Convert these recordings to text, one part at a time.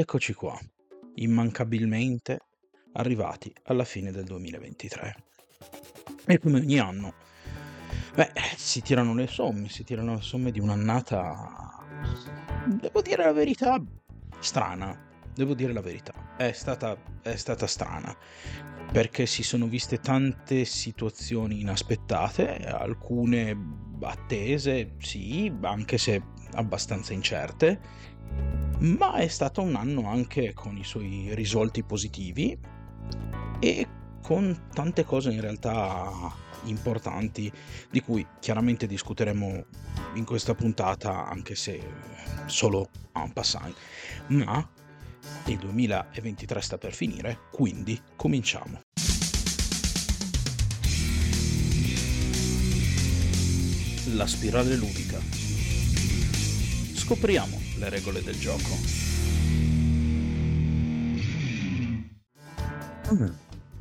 eccoci qua, immancabilmente arrivati alla fine del 2023. E come ogni anno, beh, si tirano le somme, si tirano le somme di un'annata, devo dire la verità, strana, devo dire la verità, è stata, è stata strana, perché si sono viste tante situazioni inaspettate, alcune attese, sì, anche se abbastanza incerte, ma è stato un anno anche con i suoi risvolti positivi e con tante cose in realtà importanti di cui chiaramente discuteremo in questa puntata anche se solo en passant. Ma il 2023 sta per finire quindi cominciamo. La spirale ludica. Scopriamo le regole del gioco.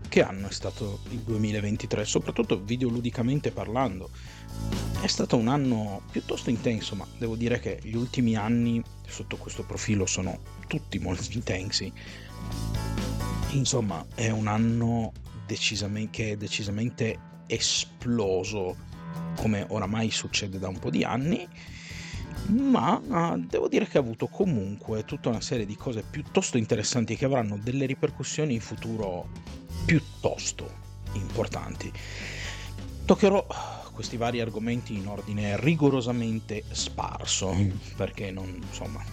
Che anno è stato il 2023, soprattutto videoludicamente parlando? È stato un anno piuttosto intenso, ma devo dire che gli ultimi anni sotto questo profilo sono tutti molto intensi. Insomma, è un anno decisamente, che è decisamente esploso, come oramai succede da un po' di anni, ma uh, devo dire che ha avuto comunque tutta una serie di cose piuttosto interessanti che avranno delle ripercussioni in futuro piuttosto importanti. Toccherò questi vari argomenti in ordine rigorosamente sparso, perché non, insomma,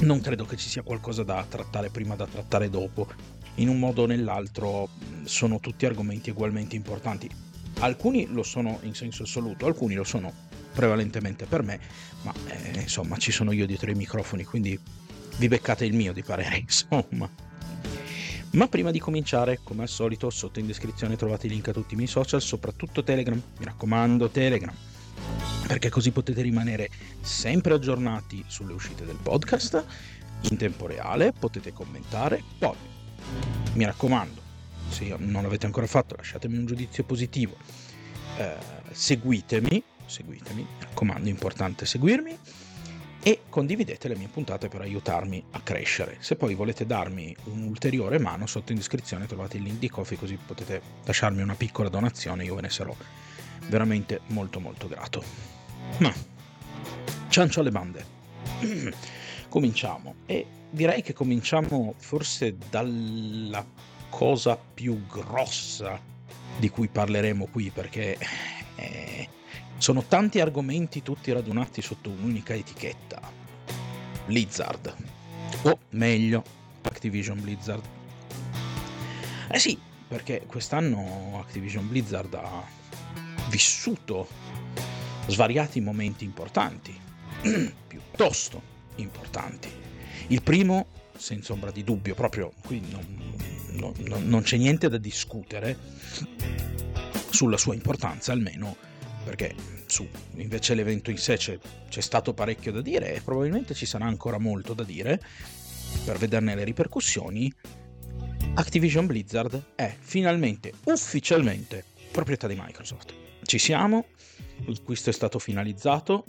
non credo che ci sia qualcosa da trattare prima da trattare dopo. In un modo o nell'altro sono tutti argomenti ugualmente importanti. Alcuni lo sono in senso assoluto, alcuni lo sono prevalentemente per me, ma eh, insomma ci sono io dietro i microfoni, quindi vi beccate il mio di parere, insomma. Ma prima di cominciare, come al solito, sotto in descrizione trovate i link a tutti i miei social, soprattutto Telegram, mi raccomando Telegram, perché così potete rimanere sempre aggiornati sulle uscite del podcast, in tempo reale, potete commentare, poi mi raccomando, se non l'avete ancora fatto lasciatemi un giudizio positivo, eh, seguitemi seguitemi, mi raccomando, è importante seguirmi e condividete le mie puntate per aiutarmi a crescere. Se poi volete darmi un'ulteriore mano, sotto in descrizione trovate il link di Coffee così potete lasciarmi una piccola donazione, io ve ne sarò veramente molto molto grato. Ma ciancio alle bande. cominciamo e direi che cominciamo forse dalla cosa più grossa di cui parleremo qui perché eh, sono tanti argomenti tutti radunati sotto un'unica etichetta. Blizzard. O meglio, Activision Blizzard. Eh sì, perché quest'anno Activision Blizzard ha vissuto svariati momenti importanti, piuttosto importanti. Il primo, senza ombra di dubbio, proprio qui non, non, non c'è niente da discutere sulla sua importanza, almeno perché su invece l'evento in sé c'è, c'è, stato parecchio da dire e probabilmente ci sarà ancora molto da dire per vederne le ripercussioni. Activision Blizzard è finalmente ufficialmente proprietà di Microsoft. Ci siamo, l'acquisto è stato finalizzato,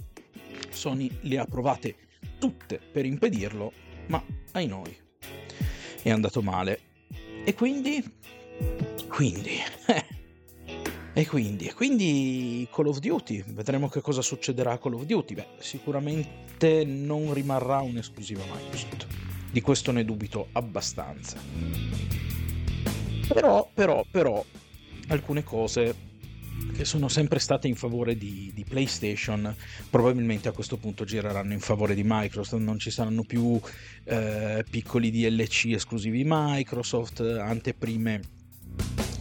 Sony le ha provate tutte per impedirlo, ma ai noi è andato male. E quindi, quindi, eh, e quindi, e quindi Call of Duty, vedremo che cosa succederà a Call of Duty. Beh, sicuramente non rimarrà un'esclusiva Microsoft. Di questo ne dubito abbastanza. Però, però, però, alcune cose che sono sempre state in favore di, di, PlayStation, probabilmente a questo punto gireranno in favore di Microsoft, non ci saranno più eh, piccoli DLC esclusivi Microsoft, anteprime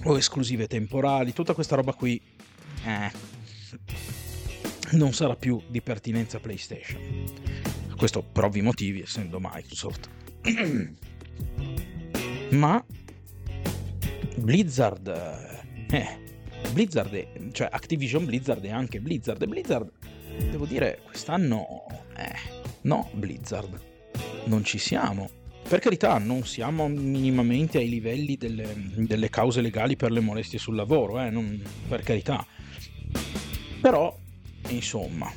o esclusive temporali, tutta questa roba qui eh, non sarà più di pertinenza PlayStation. Questo per ovvi motivi, essendo Microsoft. Ma Blizzard, eh, Blizzard, è, cioè Activision Blizzard è anche Blizzard. E Blizzard, devo dire, quest'anno, eh, no, Blizzard, non ci siamo per carità, non siamo minimamente ai livelli delle, delle cause legali per le molestie sul lavoro, eh? non, per carità. Però, insomma,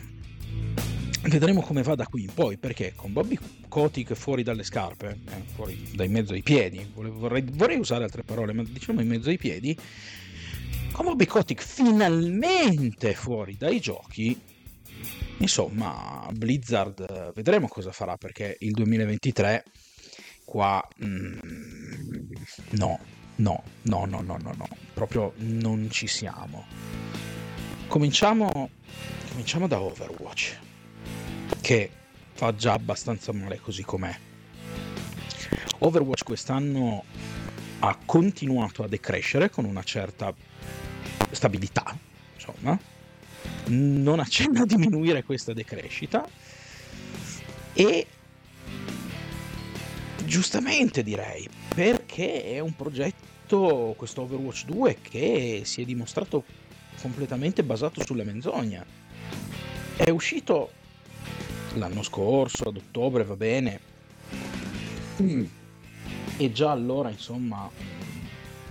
Vedremo come va da qui in poi, perché con Bobby Kotick fuori dalle scarpe, eh, fuori dai mezzo ai piedi, vorrei, vorrei, usare altre parole, ma diciamo in mezzo ai piedi, con Bobby Kotick finalmente fuori dai giochi, insomma, Blizzard vedremo cosa farà, perché il 2023 qua mm, no, no, no, no, no, no, no, proprio non ci siamo. Cominciamo, cominciamo da Overwatch che fa già abbastanza male così com'è. Overwatch quest'anno ha continuato a decrescere con una certa stabilità, insomma, non accenna a diminuire questa decrescita e giustamente direi, perché è un progetto, questo Overwatch 2, che si è dimostrato completamente basato sulla menzogna. È uscito l'anno scorso, ad ottobre, va bene. Mm. E già allora, insomma,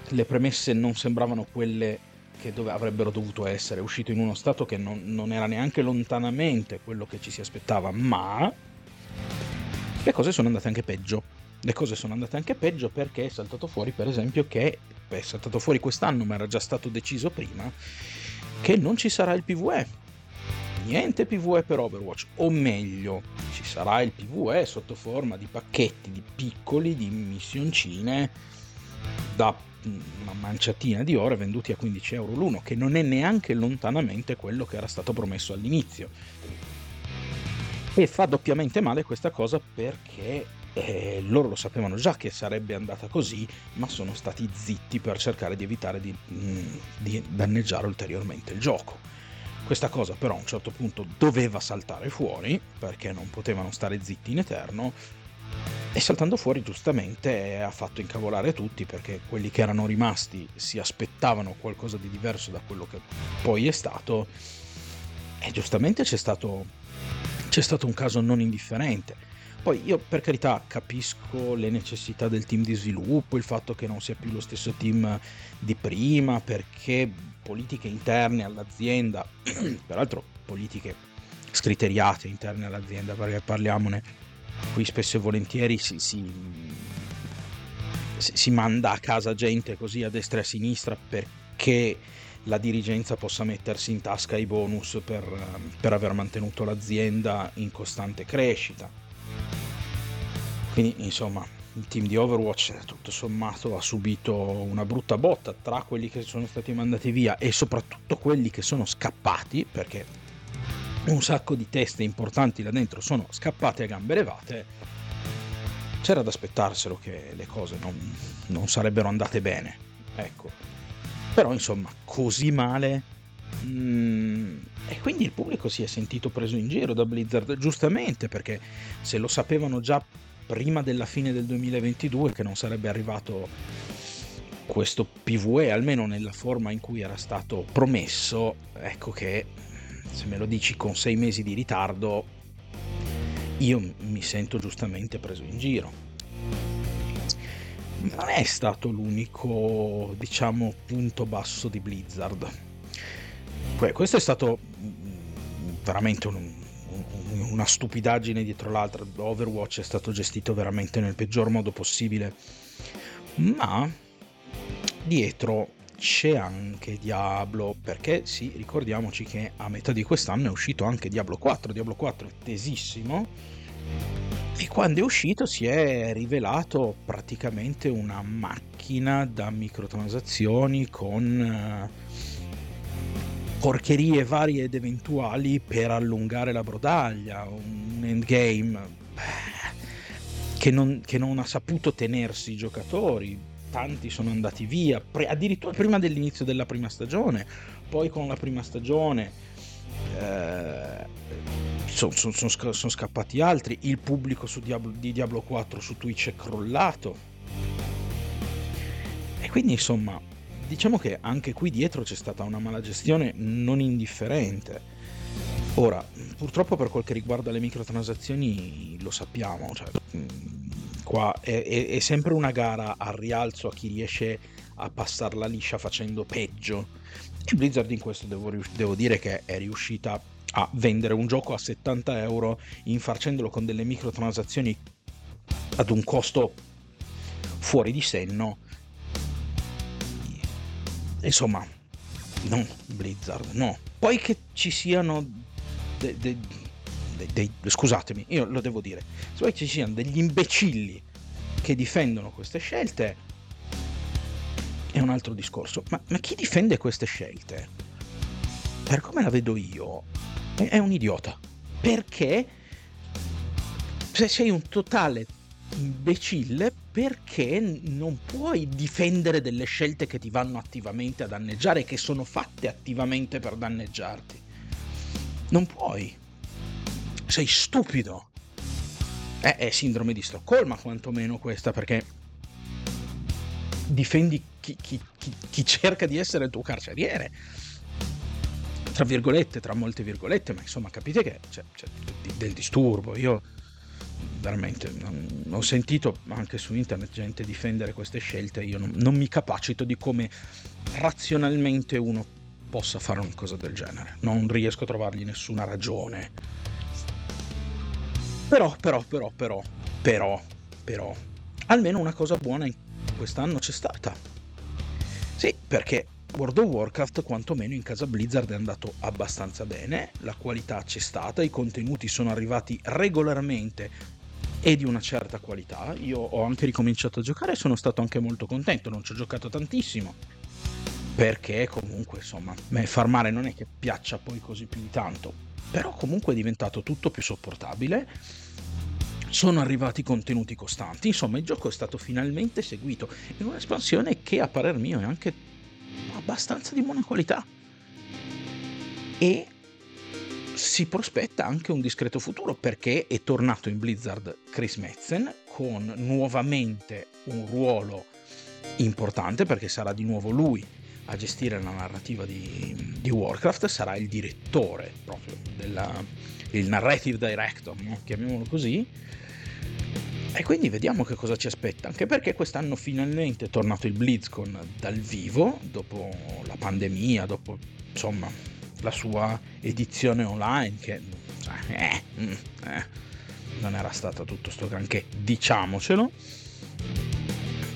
le premesse non sembravano quelle che dove avrebbero dovuto essere. È uscito in uno stato che non, non era neanche lontanamente quello che ci si aspettava, ma le cose sono andate anche peggio. Le cose sono andate anche peggio perché è saltato fuori, per esempio, che beh, è saltato fuori quest'anno, ma era già stato deciso prima, che non ci sarà il PvE niente PvE per Overwatch, o meglio, ci sarà il PvE sotto forma di pacchetti di piccoli, di missioncine da una manciatina di ore venduti a 15 euro l'uno, che non è neanche lontanamente quello che era stato promesso all'inizio. E fa doppiamente male questa cosa perché eh, loro lo sapevano già che sarebbe andata così, ma sono stati zitti per cercare di evitare di, mm, di danneggiare ulteriormente il gioco. Questa cosa però a un certo punto doveva saltare fuori perché non potevano stare zitti in eterno e saltando fuori giustamente ha fatto incavolare tutti perché quelli che erano rimasti si aspettavano qualcosa di diverso da quello che poi è stato e giustamente c'è stato, c'è stato un caso non indifferente. Poi io per carità capisco le necessità del team di sviluppo, il fatto che non sia più lo stesso team di prima, perché politiche interne all'azienda, peraltro politiche scriteriate interne all'azienda, perché parliamone, qui spesso e volentieri si, si, si manda a casa gente così a destra e a sinistra perché la dirigenza possa mettersi in tasca i bonus per, per aver mantenuto l'azienda in costante crescita. Quindi insomma il team di Overwatch tutto sommato ha subito una brutta botta tra quelli che sono stati mandati via e soprattutto quelli che sono scappati perché un sacco di teste importanti là dentro sono scappate a gambe levate. C'era da aspettarselo che le cose non, non sarebbero andate bene ecco. Però insomma così male mm, e quindi il pubblico si è sentito preso in giro da Blizzard giustamente perché se lo sapevano già prima della fine del 2022 che non sarebbe arrivato questo PvE, almeno nella forma in cui era stato promesso, ecco che se me lo dici con sei mesi di ritardo, io mi sento giustamente preso in giro. Non è stato l'unico, diciamo, punto basso di Blizzard. Questo è stato veramente un, una stupidaggine dietro l'altra. Overwatch è stato gestito veramente nel peggior modo possibile. Ma dietro c'è anche Diablo, perché sì, ricordiamoci che a metà di quest'anno è uscito anche Diablo 4. Diablo 4 è tesissimo. E quando è uscito si è rivelato praticamente una macchina da microtransazioni con porcherie varie ed eventuali per allungare la brodaglia, un endgame che non, che non ha saputo tenersi i giocatori, tanti sono andati via, pre- addirittura prima dell'inizio della prima stagione, poi con la prima stagione eh, sono, sono, sono, sono, scappati altri, il pubblico Diablo, di Diablo 4 su Twitch è crollato. E quindi insomma diciamo che anche qui dietro c'è stata una mala gestione non indifferente. Ora, purtroppo per quel che riguarda le microtransazioni lo sappiamo, cioè, qua è, è, è, sempre una gara al rialzo a chi riesce a passarla liscia facendo peggio. E Blizzard in questo devo, devo dire che è riuscita a vendere un gioco a 70 euro infarcendolo con delle microtransazioni ad un costo fuori di senno. Insomma, no, Blizzard, no. Poi che ci siano dei... De, de, de, scusatemi, io lo devo dire, se poi ci siano degli imbecilli che difendono queste scelte, è un altro discorso. Ma, ma chi difende queste scelte, per come la vedo io, è, è un idiota. Perché se sei un totale imbecille perché non puoi difendere delle scelte che ti vanno attivamente a danneggiare, che sono fatte attivamente per danneggiarti. Non puoi. Sei stupido. È, è sindrome di Stoccolma quantomeno questa, perché difendi chi, chi, chi, chi cerca di essere il tuo carceriere tra virgolette, tra molte virgolette, ma insomma capite che c'è, c'è del disturbo. Io veramente ho sentito anche su internet gente difendere queste scelte, io non, non mi capacito di come razionalmente uno possa fare una cosa del genere, non riesco a trovargli nessuna ragione. Però, però, però, però, però, però, almeno una cosa buona quest'anno c'è stata. Sì, perché World of Warcraft quantomeno in casa Blizzard è andato abbastanza bene, la qualità c'è stata, i contenuti sono arrivati regolarmente e di una certa qualità. Io ho anche ricominciato a giocare e sono stato anche molto contento, non ci ho giocato tantissimo. Perché comunque, insomma, farmare non è che piaccia poi così più di tanto. Però comunque è diventato tutto più sopportabile. Sono arrivati contenuti costanti. Insomma, il gioco è stato finalmente seguito in un'espansione che a parer mio è anche abbastanza di buona qualità. E si prospetta anche un discreto futuro perché è tornato in Blizzard Chris Metzen con nuovamente un ruolo importante perché sarà di nuovo lui a gestire la narrativa di, di Warcraft, sarà il direttore proprio della, il narrative director, no? chiamiamolo così. E quindi vediamo che cosa ci aspetta, anche perché quest'anno finalmente è tornato il BlizzCon dal vivo, dopo la pandemia, dopo insomma la sua edizione online che eh, mm, eh, non era stata tutto sto granché, diciamocelo.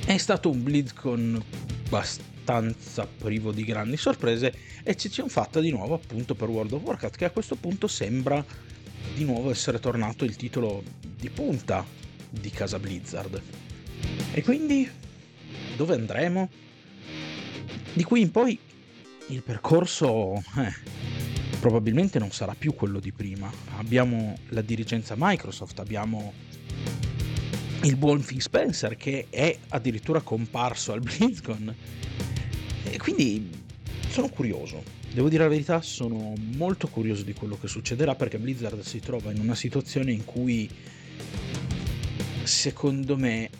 È stato un BlizzCon abbastanza privo di grandi sorprese, eccezione fatta di nuovo appunto per World of Warcraft che a questo punto sembra di nuovo essere tornato il titolo di punta di casa Blizzard. E quindi dove andremo? Di qui in poi il percorso eh, probabilmente non sarà più quello di prima. Abbiamo la dirigenza Microsoft, abbiamo il buon Phil Spencer che è addirittura comparso al BlizzCon. E quindi sono curioso. Devo dire la verità, sono molto curioso di quello che succederà perché Blizzard si trova in una situazione in cui secondo me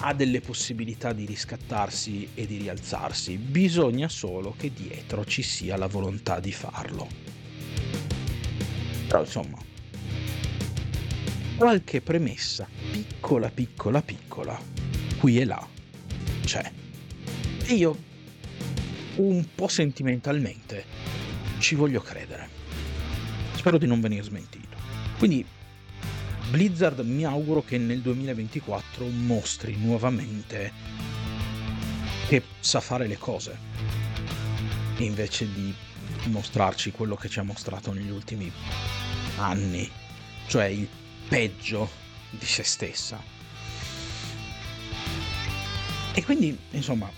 ha delle possibilità di riscattarsi e di rialzarsi, bisogna solo che dietro ci sia la volontà di farlo. Però insomma, qualche premessa, piccola, piccola, piccola, qui e là, c'è. E io, un po' sentimentalmente, ci voglio credere. Spero di non venire smentito. Quindi Blizzard mi auguro che nel 2024 mostri nuovamente che sa fare le cose invece di mostrarci quello che ci ha mostrato negli ultimi anni, cioè il peggio di se stessa. E quindi, insomma,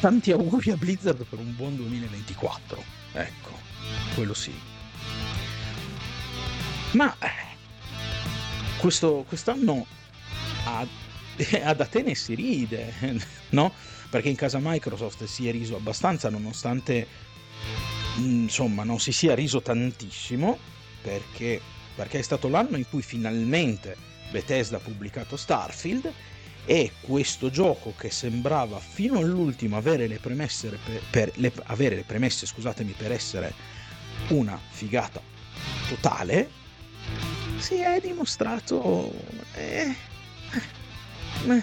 tanti auguri a Blizzard per un buon 2024. Ecco, quello sì. Ma questo, quest'anno ad, ad Atene si ride, no? Perché in casa Microsoft si è riso abbastanza, nonostante mm, insomma non si sia riso tantissimo, perché, perché è stato l'anno in cui finalmente Bethesda ha pubblicato Starfield e questo gioco che sembrava fino all'ultimo avere le premesse per, per le, avere le premesse, scusatemi, per essere una figata totale, si è dimostrato... Eh, eh,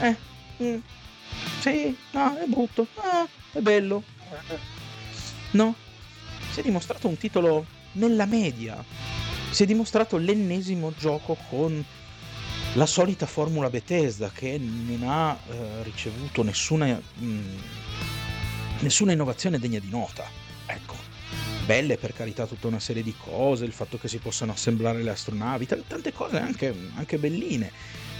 eh, mm, sì, no, è brutto, no, è bello, no, si è dimostrato un titolo nella media. Si è dimostrato l'ennesimo gioco con la solita formula Bethesda che non ha eh, ricevuto nessuna, mh, mm, nessuna innovazione degna di nota. Belle per carità tutta una serie di cose, il fatto che si possano assemblare le astronavi, t- tante cose anche, anche belline.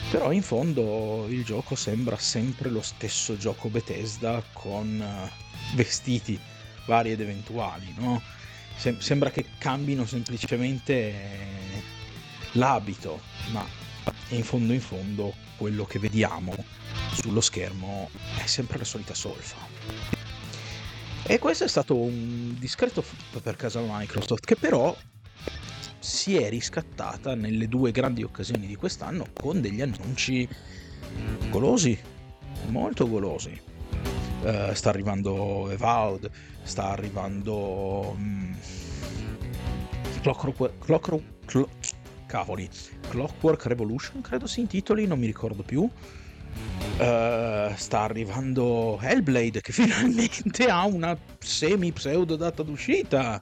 Però in fondo il gioco sembra sempre lo stesso gioco Bethesda con uh, vestiti vari ed eventuali, no? Sem- sembra che cambino semplicemente l'abito, ma in fondo in fondo quello che vediamo sullo schermo è sempre la solita solfa. E questo è stato un discreto flip per casa Microsoft che però si è riscattata nelle due grandi occasioni di quest'anno con degli annunci golosi, molto golosi. Uh, sta arrivando Evalve, sta arrivando um, Clockwork, Clockwork, Clock, cavoli, Clockwork Revolution credo si intitoli, non mi ricordo più. Uh, sta arrivando Hellblade che finalmente ha una semi pseudo data d'uscita,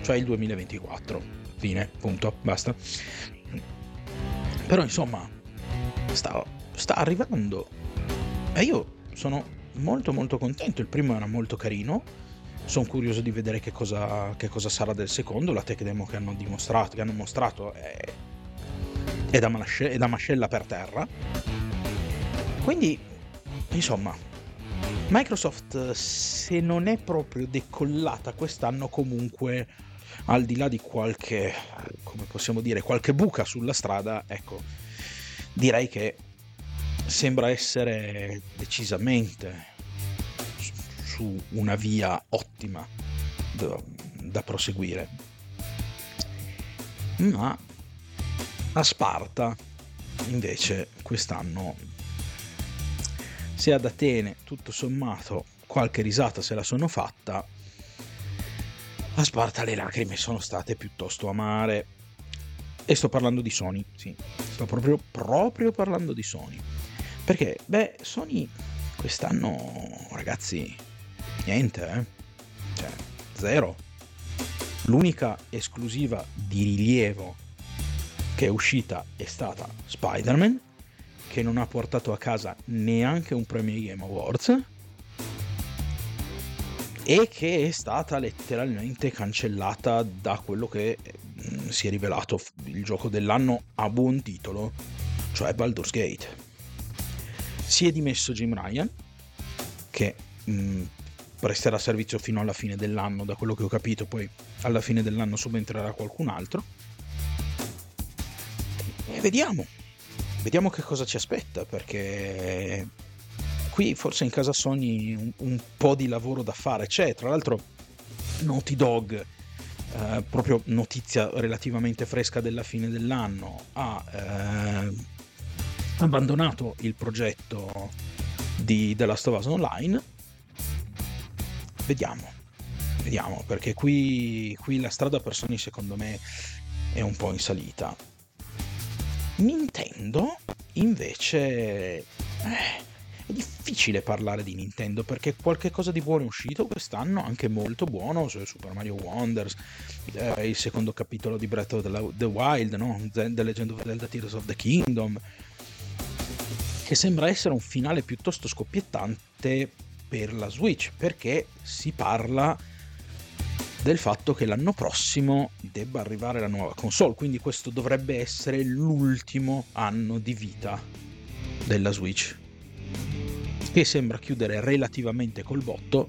cioè il 2024. Fine, punto, basta. Però insomma, sta, sta arrivando. E io sono molto molto contento. Il primo era molto carino. Sono curioso di vedere che cosa, che cosa sarà del secondo. La tech demo che hanno dimostrato, che hanno mostrato è, è, da, mascella, è da mascella per terra quindi, insomma, Microsoft se non è proprio decollata quest'anno comunque al di là di qualche come possiamo dire qualche buca sulla strada ecco direi che sembra essere decisamente su una via ottima da, da proseguire. Ma a Sparta invece quest'anno se ad Atene tutto sommato qualche risata se la sono fatta, a Sparta le lacrime sono state piuttosto amare. E sto parlando di Sony, sì, sto proprio, proprio parlando di Sony. Perché, beh, Sony quest'anno, ragazzi, niente, eh? Cioè, zero. L'unica esclusiva di rilievo che è uscita è stata Spider-Man che non ha portato a casa neanche un premio Game Awards e che è stata letteralmente cancellata da quello che mm, si è rivelato il gioco dell'anno a buon titolo, cioè Baldur's Gate. Si è dimesso Jim Ryan, che mh, mm, resterà a servizio fino alla fine dell'anno, da quello che ho capito, poi alla fine dell'anno subentrerà qualcun altro. E vediamo, vediamo che cosa ci aspetta perché qui forse in casa Sony un, un po' di lavoro da fare c'è. Tra l'altro Naughty Dog eh, proprio notizia relativamente fresca della fine dell'anno ha eh, abbandonato il progetto di The Last of Us Online. Vediamo vediamo perché qui, qui la strada per Sony secondo me è un po' in salita Nintendo invece eh, è difficile parlare di Nintendo perché qualche cosa di buono è uscito quest'anno, anche molto buono, Super Mario Wonders, eh, il secondo capitolo di Breath of the Wild, no? The Legend of Zelda Tears of the Kingdom, che sembra essere un finale piuttosto scoppiettante per la Switch perché si parla del fatto che l'anno prossimo debba arrivare la nuova console, quindi questo dovrebbe essere l'ultimo anno di vita della Switch, che sembra chiudere relativamente col botto,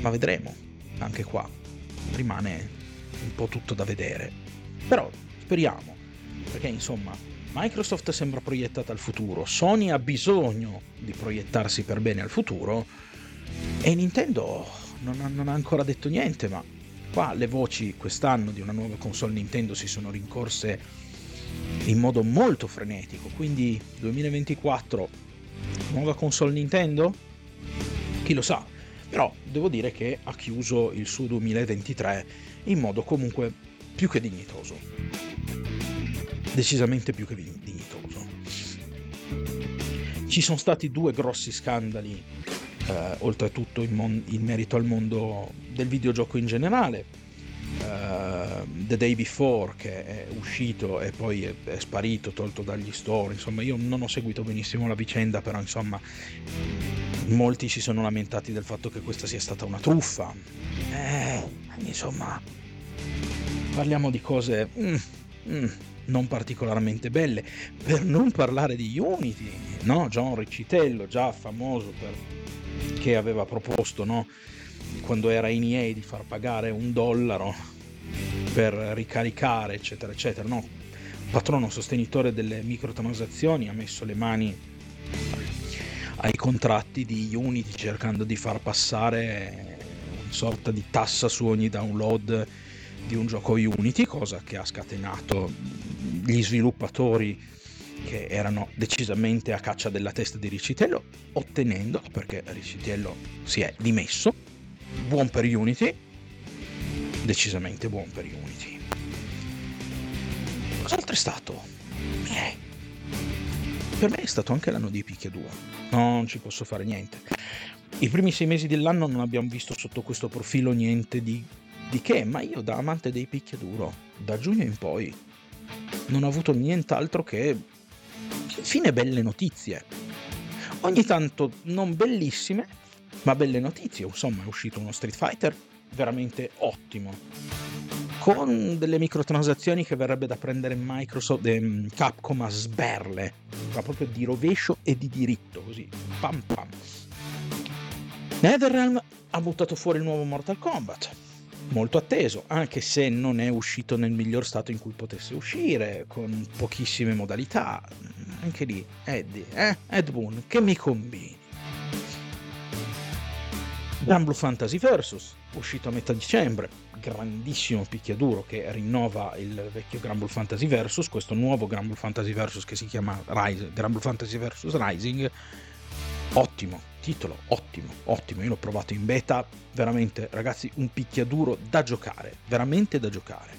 ma vedremo, anche qua rimane un po' tutto da vedere. Però speriamo, perché insomma Microsoft sembra proiettata al futuro, Sony ha bisogno di proiettarsi per bene al futuro e Nintendo non ha, non ha ancora detto niente, ma qua le voci quest'anno di una nuova console Nintendo si sono rincorse in modo molto frenetico. Quindi 2024, nuova console Nintendo? Chi lo sa? Però devo dire che ha chiuso il suo 2023 in modo comunque più che dignitoso. Decisamente più che dignitoso. Ci sono stati due grossi scandali eh, oltretutto in, mon- in, merito al mondo del videogioco in generale. Uh, The Day Before che è uscito e poi è, è, sparito, tolto dagli store, insomma io non ho seguito benissimo la vicenda, però insomma molti si sono lamentati del fatto che questa sia stata una truffa. Eh, insomma, parliamo di cose mm, mm, non particolarmente belle, per non parlare di Unity, no? John Riccitello, già famoso per che aveva proposto no? quando era in EA di far pagare un dollaro per ricaricare eccetera eccetera no? patrono sostenitore delle microtransazioni ha messo le mani ai contratti di Unity cercando di far passare una sorta di tassa su ogni download di un gioco Unity cosa che ha scatenato gli sviluppatori che erano decisamente a caccia della testa di Ricitello, ottenendo, perché Ricitello si è dimesso, buon per Unity, decisamente buon per Unity. Cos'altro è stato? Eh, per me è stato anche l'anno di picchiaduro, non ci posso fare niente. I primi sei mesi dell'anno non abbiamo visto sotto questo profilo niente di, di che, ma io da amante dei picchiaduro, da giugno in poi, non ho avuto nient'altro che Infine belle notizie. Ogni tanto non bellissime, ma belle notizie. Insomma, è uscito uno Street Fighter veramente ottimo. Con delle microtransazioni che verrebbe da prendere Microsoft, eh, Capcom a sberle, ma proprio di rovescio e di diritto, così. Pam pam. NetherRealm ha buttato fuori il nuovo Mortal Kombat molto atteso, anche se non è uscito nel miglior stato in cui potesse uscire, con pochissime modalità. Anche lì, Eddie, eh? Ed Boon, che mi combini? Blue Fantasy Versus, uscito a metà dicembre, grandissimo picchiaduro che rinnova il vecchio Gran Blue Fantasy Versus, questo nuovo Gran Blue Fantasy Versus che si chiama Rise, Gran Blue Fantasy Versus Rising, ottimo, titolo ottimo, ottimo, io l'ho provato in beta, veramente ragazzi un picchiaduro da giocare, veramente da giocare.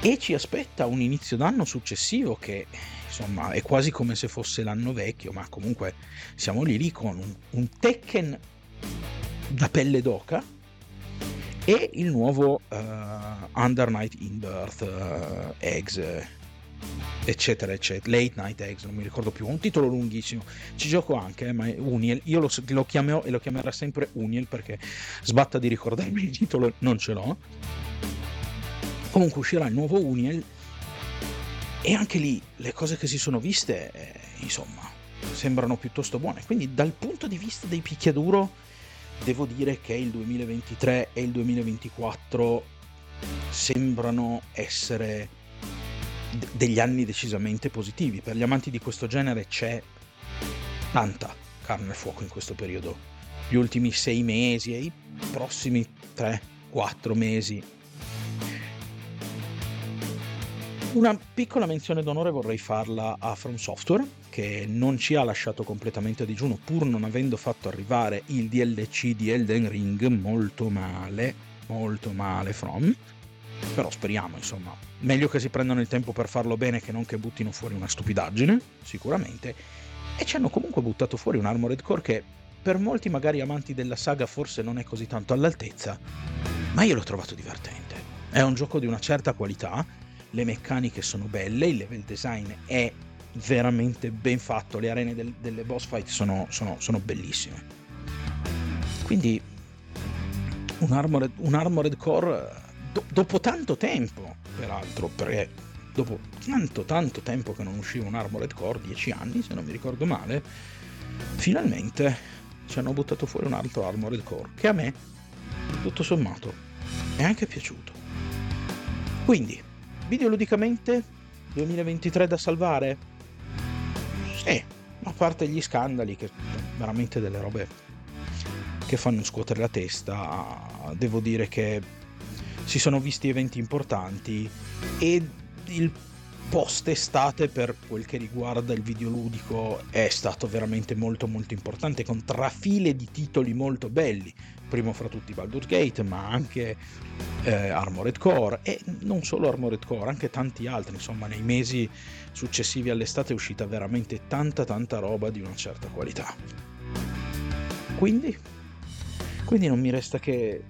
E ci aspetta un inizio d'anno successivo che insomma è quasi come se fosse l'anno vecchio, ma comunque siamo lì lì con un, un Tekken da pelle d'oca e il nuovo uh, Under Night in Birth uh, Eggs eccetera eccetera. Late night eggs non mi ricordo più un titolo lunghissimo. Ci gioco anche eh, ma Uniel. Io lo, lo chiamerò e lo chiamerà sempre Uniel perché sbatta di ricordarmi il titolo non ce l'ho. Comunque uscirà il nuovo Uniel e anche lì le cose che si sono viste eh, insomma sembrano piuttosto buone. Quindi dal punto di vista dei picchiaduro devo dire che il 2023 e il 2024 sembrano essere degli anni decisamente positivi. Per gli amanti di questo genere c'è tanta carne al fuoco in questo periodo. Gli ultimi sei mesi e i prossimi tre, quattro mesi. Una piccola menzione d'onore vorrei farla a From Software, che non ci ha lasciato completamente a digiuno, pur non avendo fatto arrivare il DLC di Elden Ring molto male, molto male From però speriamo, insomma, meglio che si prendano il tempo per farlo bene che non che buttino fuori una stupidaggine, sicuramente. E ci hanno comunque buttato fuori un Armored Core che per molti magari amanti della saga forse non è così tanto all'altezza, ma io l'ho trovato divertente. È un gioco di una certa qualità, le meccaniche sono belle, il level design è veramente ben fatto, le arene del, delle boss fight sono, sono, sono bellissime. Quindi un Armored, un Armored Core do, dopo tanto tempo, peraltro, perché dopo tanto tanto tempo che non usciva un Armored Core, 10 anni se non mi ricordo male, finalmente ci hanno buttato fuori un altro Armored Core che a me, tutto sommato, è anche piaciuto. Quindi, videoludicamente 2023 da salvare? Sì, a parte gli scandali che veramente delle robe che fanno scuotere la testa, devo dire che si sono visti eventi importanti e il post estate per quel che riguarda il videoludico è stato veramente molto molto importante con trafile di titoli molto belli. Primo fra tutti Baldur's Gate ma anche eh, Armored Core e non solo Armored Core anche tanti altri. Insomma nei mesi successivi all'estate è uscita veramente tanta tanta roba di una certa qualità. Quindi, quindi non mi resta che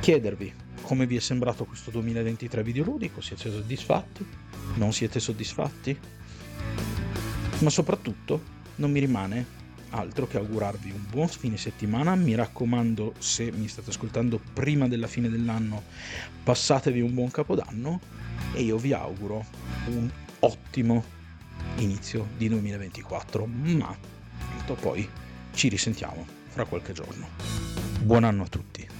chiedervi come vi è sembrato questo 2023 videoludico, siete soddisfatti? Non siete soddisfatti? Ma soprattutto non mi rimane altro che augurarvi un buon fine settimana. Mi raccomando, se mi state ascoltando prima della fine dell'anno, passatevi un buon capodanno e io vi auguro un ottimo inizio di 2024. Ma poi ci risentiamo fra qualche giorno. Buon anno a tutti.